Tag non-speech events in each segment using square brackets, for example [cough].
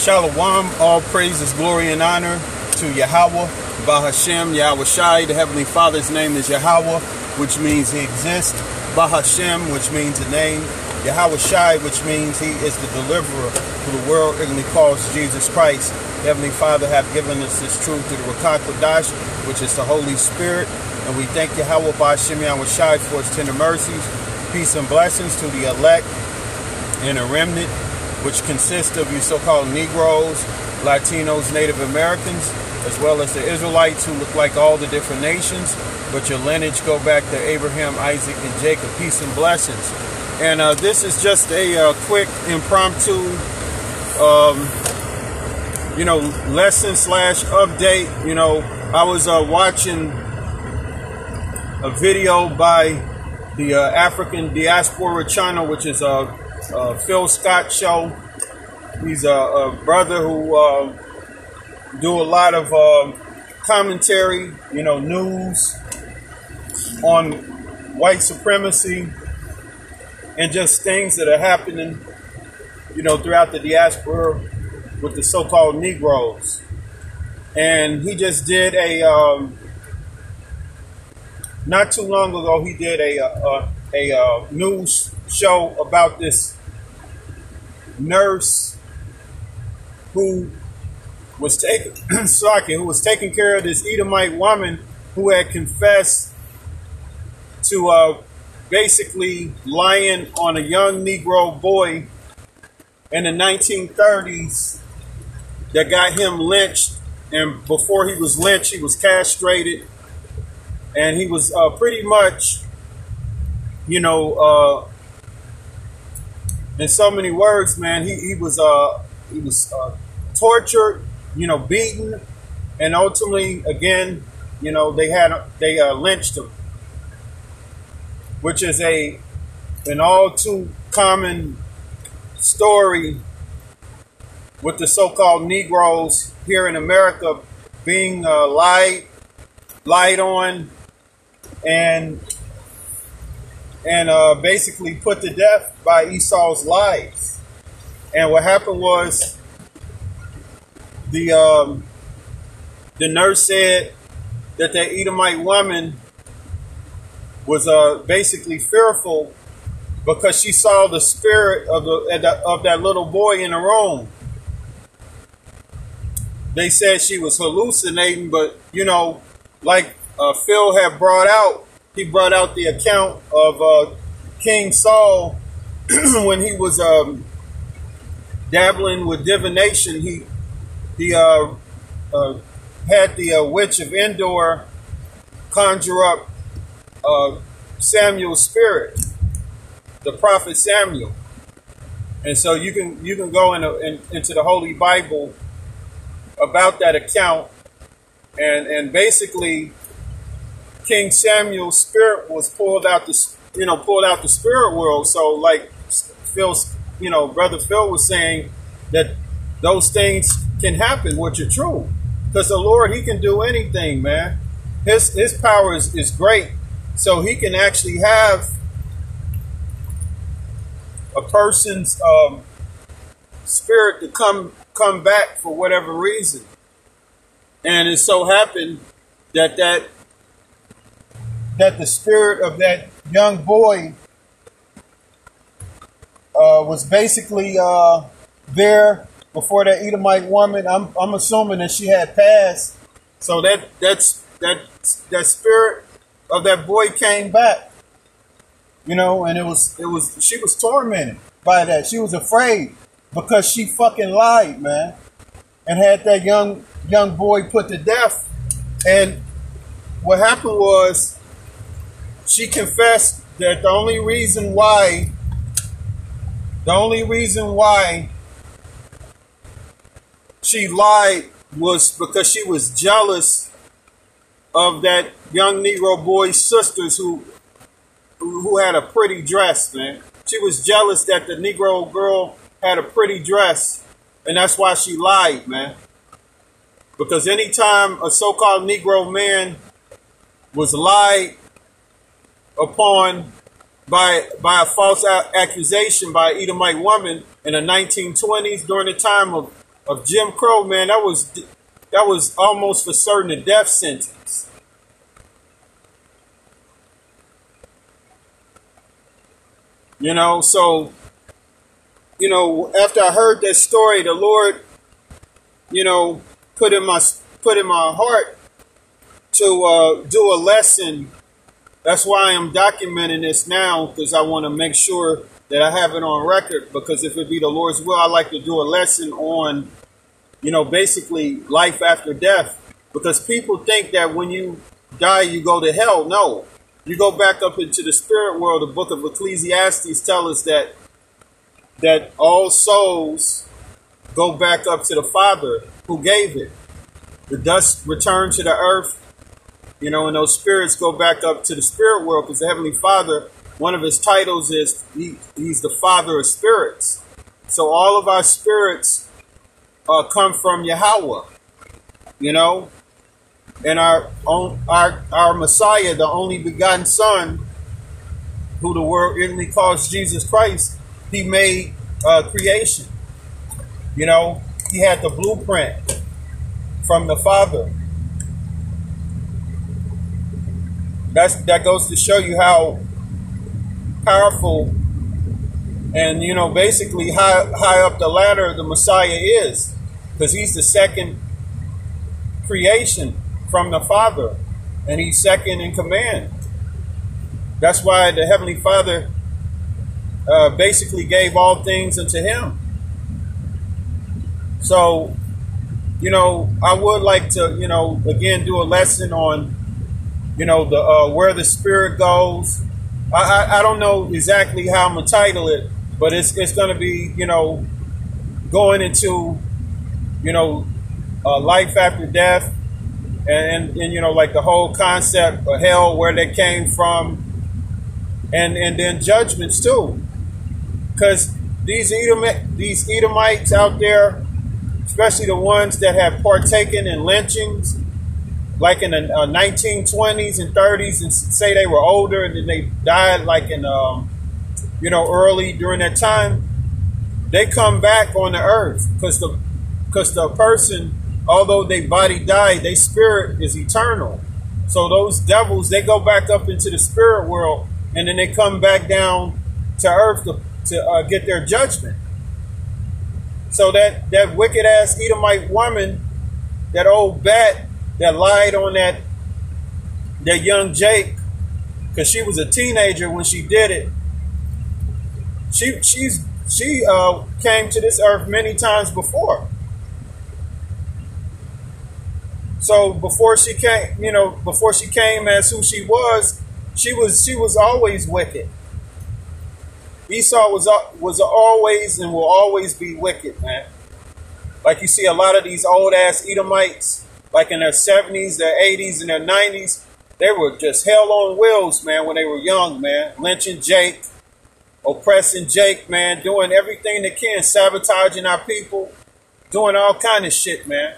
Shalom, all praises, glory, and honor to Yahweh, Bahashem, Yahweh Shai. The Heavenly Father's name is Yahweh, which means He exists. Bahashem, which means a name. Yahweh Shai, which means He is the deliverer who the world ignorantly calls Jesus Christ. Heavenly Father have given us this truth through the Rakat Kodash, which is the Holy Spirit. And we thank Yahweh Bahashem Yahweh Shai for His tender mercies, peace, and blessings to the elect and a remnant which consists of your so-called Negroes, Latinos, Native Americans, as well as the Israelites who look like all the different nations, but your lineage go back to Abraham, Isaac, and Jacob. Peace and blessings. And uh, this is just a uh, quick impromptu, um, you know, lesson slash update. You know, I was uh, watching a video by the uh, African Diaspora Channel, which is a uh, Phil Scott show. He's a, a brother who uh, do a lot of uh, commentary, you know, news on white supremacy and just things that are happening, you know, throughout the diaspora with the so-called Negroes. And he just did a um, not too long ago. He did a a, a, a news show about this nurse who was taking [clears throat] who was taking care of this Edomite woman who had confessed to uh, basically lying on a young Negro boy in the 1930s that got him lynched. And before he was lynched, he was castrated. And he was uh, pretty much, you know, uh, in so many words, man, he, he was uh he was uh, tortured, you know, beaten, and ultimately, again, you know, they had they uh, lynched him, which is a an all too common story with the so-called Negroes here in America being uh, lied on and and uh, basically put to death by Esau's lies. And what happened was the um, the nurse said that that Edomite woman was uh, basically fearful because she saw the spirit of the of that little boy in the room. They said she was hallucinating, but you know, like uh, Phil had brought out, he brought out the account of uh, King Saul [clears throat] when he was um, dabbling with divination. He he uh, uh, had the uh, witch of Endor conjure up uh, Samuel's spirit, the prophet Samuel, and so you can you can go in, a, in into the Holy Bible about that account, and and basically King Samuel's spirit was pulled out the you know pulled out the spirit world. So like Phil, you know, brother Phil was saying that those things can happen, which are true, because the Lord He can do anything, man. His His power is, is great, so He can actually have a person's um, spirit to come come back for whatever reason, and it so happened that that that the spirit of that young boy uh, was basically uh, there before that Edomite woman. I'm, I'm assuming that she had passed. So that that's that that spirit of that boy came back. You know, and it was it was she was tormented by that. She was afraid because she fucking lied, man, and had that young young boy put to death. And what happened was she confessed that the only reason why, the only reason why she lied was because she was jealous of that young Negro boy's sisters who who had a pretty dress, man. She was jealous that the Negro girl had a pretty dress, and that's why she lied, man. Because anytime a so-called Negro man was lied upon by by a false accusation by Edomite woman in the 1920s during the time of of Jim Crow, man, that was that was almost for certain a death sentence. You know, so you know, after I heard that story, the Lord, you know, put in my put in my heart to uh, do a lesson. That's why I'm documenting this now because I want to make sure that I have it on record. Because if it be the Lord's will, I like to do a lesson on, you know, basically life after death. Because people think that when you die, you go to hell. No, you go back up into the spirit world. The book of Ecclesiastes tell us that that all souls go back up to the Father who gave it. The dust return to the earth, you know, and those spirits go back up to the spirit world because the Heavenly Father, one of his titles is he, he's the Father of spirits. So all of our spirits uh, come from Yahweh, you know, and our own, our our Messiah, the only begotten Son, who the world really calls Jesus Christ, he made uh, creation. You know, he had the blueprint from the Father. That's that goes to show you how powerful and you know basically high high up the ladder the Messiah is, because he's the second creation from the Father, and he's second in command. That's why the Heavenly Father uh, basically gave all things unto him. So, you know, I would like to, you know, again do a lesson on, you know, the uh, where the spirit goes. I, I, I don't know exactly how I'm gonna title it, but it's it's gonna be, you know, going into, you know, uh, life after death, and, and and you know, like the whole concept of hell, where they came from, and and then judgments too because these Edom, these Edomites out there, especially the ones that have partaken in lynchings, like in the uh, 1920s and 30s, and say they were older and then they died like in, um, you know, early during that time, they come back on the earth because the because the person, although their body died, their spirit is eternal. So those devils, they go back up into the spirit world, and then they come back down to earth to to uh, get their judgment. So that that wicked ass Edomite woman, that old bat that lied on that that young Jake, because she was a teenager when she did it. She she's she uh, came to this earth many times before. So before she came, you know, before she came as who she was, she was she was always wicked. Esau was was always and will always be wicked, man. Like you see a lot of these old ass Edomites, like in their 70s, their 80s, and their 90s, they were just hell on wheels, man, when they were young, man. Lynching Jake, oppressing Jake, man, doing everything they can, sabotaging our people, doing all kind of shit, man.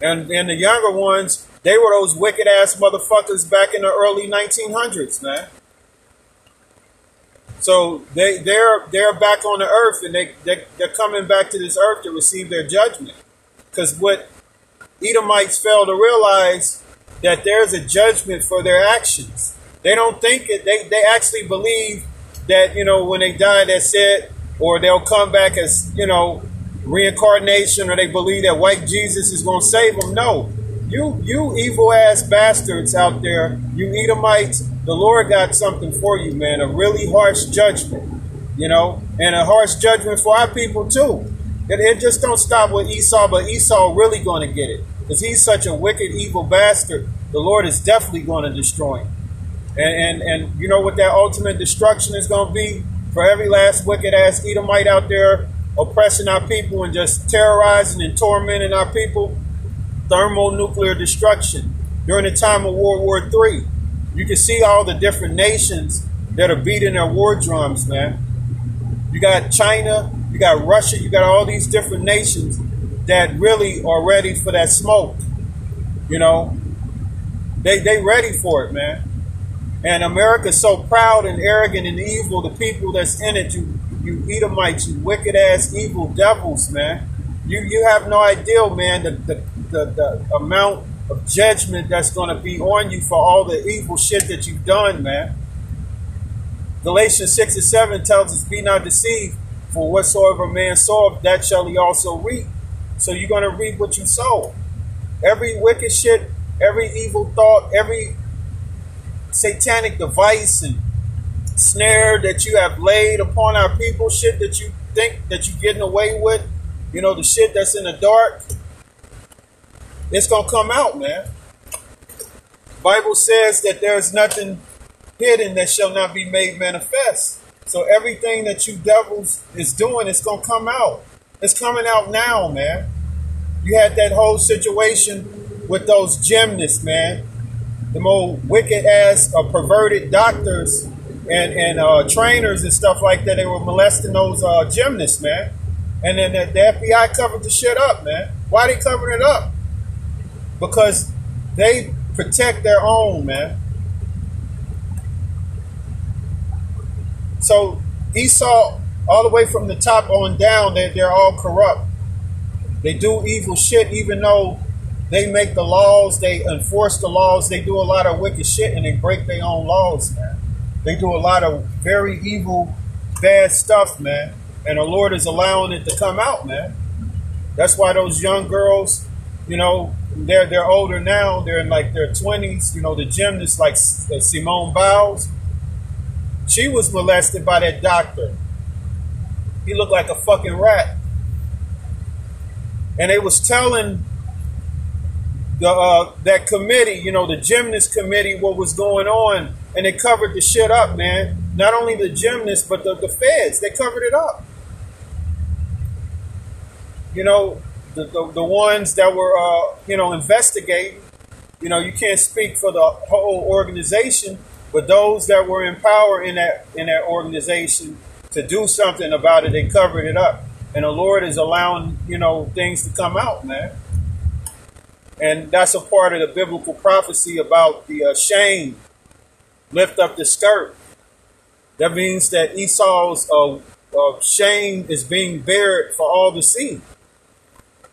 And and the younger ones, they were those wicked ass motherfuckers back in the early 1900s, man. So they they're they're back on the earth and they, they they're coming back to this earth to receive their judgment. Because what Edomites fail to realize that there's a judgment for their actions. They don't think it. They they actually believe that you know when they die that's it, or they'll come back as you know reincarnation, or they believe that white Jesus is going to save them. No, you you evil ass bastards out there, you Edomites, the Lord got something for you, man. A really harsh judgment, you know, and a harsh judgment for our people too. It, it just don't stop with Esau, but Esau really going to get it because he's such a wicked, evil bastard. The Lord is definitely going to destroy him, and and and you know what that ultimate destruction is going to be for every last wicked ass Edomite out there oppressing our people and just terrorizing and tormenting our people thermonuclear destruction during the time of World War III. You can see all the different nations that are beating their war drums, man. You got China, you got Russia, you got all these different nations that really are ready for that smoke. You know, they they ready for it, man. And America's so proud and arrogant and evil. The people that's in it, you you Edomites, you wicked ass evil devils, man. You you have no idea, man, the the, the, the amount of judgment that's going to be on you for all the evil shit that you've done, man. Galatians 6 and 7 tells us, Be not deceived, for whatsoever man soweth, that shall he also reap. So you're going to reap what you sow. Every wicked shit, every evil thought, every satanic device and snare that you have laid upon our people, shit that you think that you're getting away with, you know, the shit that's in the dark, it's gonna come out, man. Bible says that there's nothing hidden that shall not be made manifest. So everything that you devils is doing, it's gonna come out. It's coming out now, man. You had that whole situation with those gymnasts, man. The more wicked ass uh, perverted doctors and and uh, trainers and stuff like that. They were molesting those uh, gymnasts, man. And then the, the FBI covered the shit up, man. Why they covering it up? Because they protect their own, man. So Esau, all the way from the top on down, they, they're all corrupt. They do evil shit, even though they make the laws, they enforce the laws, they do a lot of wicked shit and they break their own laws, man. They do a lot of very evil, bad stuff, man. And the Lord is allowing it to come out, man. That's why those young girls, you know, they're they're older now. They're in like their twenties. You know, the gymnast like uh, Simone Biles. She was molested by that doctor. He looked like a fucking rat. And they was telling the uh, that committee, you know, the gymnast committee, what was going on, and they covered the shit up, man. Not only the gymnasts, but the, the feds, they covered it up. You know, the, the, the ones that were, uh, you know, investigating, you know, you can't speak for the whole organization, but those that were in power in that in that organization to do something about it, they covered it up. And the Lord is allowing, you know, things to come out, man. And that's a part of the biblical prophecy about the uh, shame. Lift up the skirt. That means that Esau's uh, uh, shame is being bared for all to see.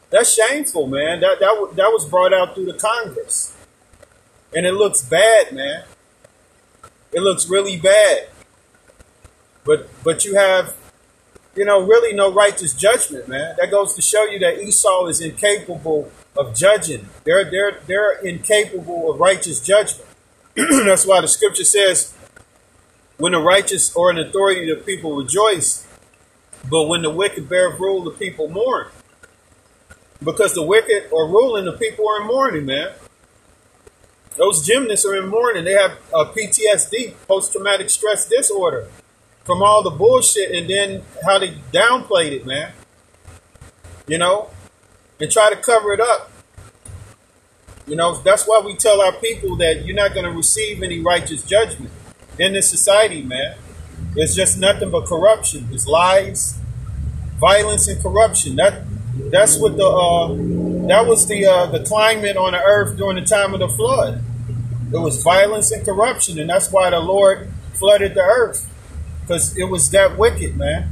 That's shameful, man. That, that, that was brought out through the Congress. And it looks bad, man. It looks really bad. But but you have, you know, really no righteous judgment, man. That goes to show you that Esau is incapable of judging. They're they're they're incapable of righteous judgment. [clears throat] That's why the scripture says, when the righteous or in authority the people rejoice, but when the wicked bear rule, the people mourn. Because the wicked are ruling, the people are in mourning, man. Those gymnasts are in mourning. They have a PTSD, post traumatic stress disorder, from all the bullshit and then how they downplayed it, man. You know, and try to cover it up. You know, that's why we tell our people that you're not going to receive any righteous judgment in this society, man. It's just nothing but corruption. It's lies, violence, and corruption. That that's what the uh, that was the uh, the climate on the earth during the time of the flood. It was violence and corruption, and that's why the Lord flooded the earth because it was that wicked, man.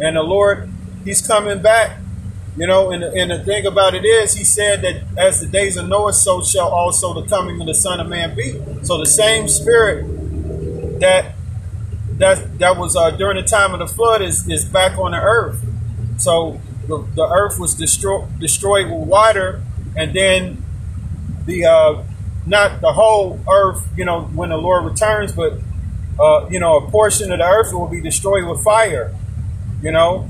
And the Lord, He's coming back you know, and, and the thing about it is, he said that as the days of Noah, so shall also the coming of the Son of Man be. So the same spirit that that that was uh, during the time of the flood is, is back on the earth. So the, the earth was destroyed destroyed with water, and then the uh, not the whole earth, you know, when the Lord returns, but uh, you know, a portion of the earth will be destroyed with fire. You know,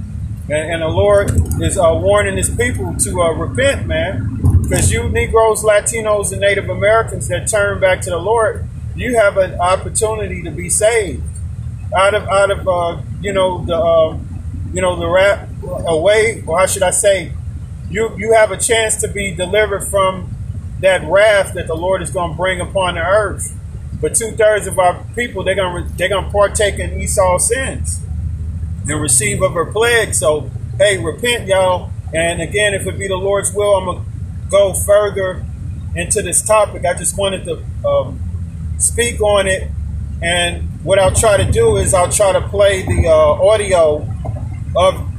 and, and the Lord is uh, warning his people to uh, repent, man. Because you Negroes, Latinos, and Native Americans that turn back to the Lord, you have an opportunity to be saved out of out of uh, you know the um, you know the rat away, or how should I say, you you have a chance to be delivered from that wrath that the Lord is going to bring upon the earth. But two thirds of our people, they're gonna they're gonna partake in Esau's sins and receive of her plague. So, hey, repent, y'all. And again, if it be the Lord's will, I'm going to go further into this topic. I just wanted to um, speak on it. And what I'll try to do is I'll try to play the uh, audio of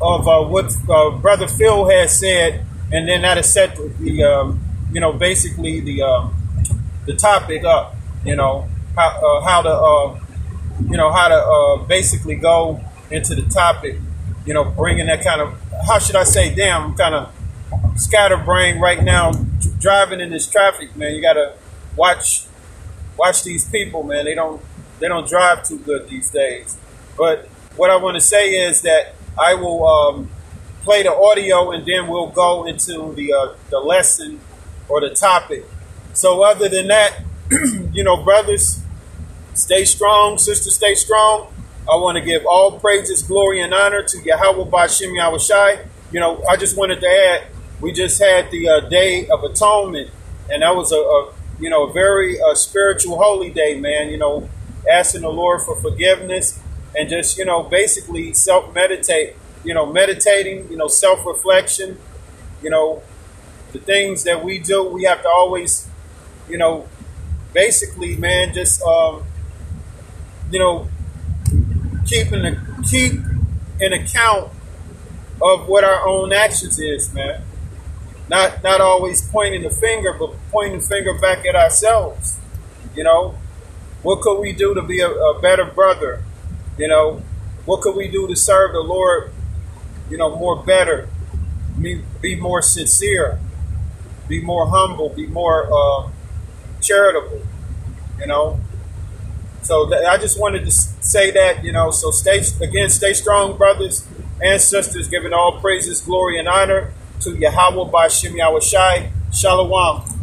of uh, what uh, Brother Phil has said, and then that has set the, um, you know, basically the um, the topic up. You know how uh, how to uh, you know how to uh, basically go into the topic. You know, bringing that kind of how should I say? Damn, I'm kind of scatterbrained right now, driving in this traffic, man. You gotta watch watch these people, man. They don't they don't drive too good these days. But what I want to say is that I will um, play the audio and then we'll go into the uh, the lesson or the topic. So other than that, [clears throat] you know, brothers, stay strong, sisters, stay strong. I want to give all praises, glory, and honor to Yahweh Bashim Yahushai. You know, I just wanted to add, we just had the uh, Day of Atonement, and that was a, a you know, a very uh, spiritual holy day, man. You know, asking the Lord for forgiveness and just, you know, basically self meditate, you know, meditating, you know, self reflection, you know, the things that we do, we have to always, you know, basically, man, just, um, you know, keeping the, keep an account of what our own actions is, man. Not not always pointing the finger, but pointing the finger back at ourselves. You know, what could we do to be a, a better brother? You know, what could we do to serve the Lord? You know, more better, be, be more sincere, be more humble, be more uh, charitable. You know, so th- I just wanted to say that. You know, so stay again, stay strong, brothers and sisters, giving all praises, glory, and honor to Yahweh by Shem Yahushai. Shalom.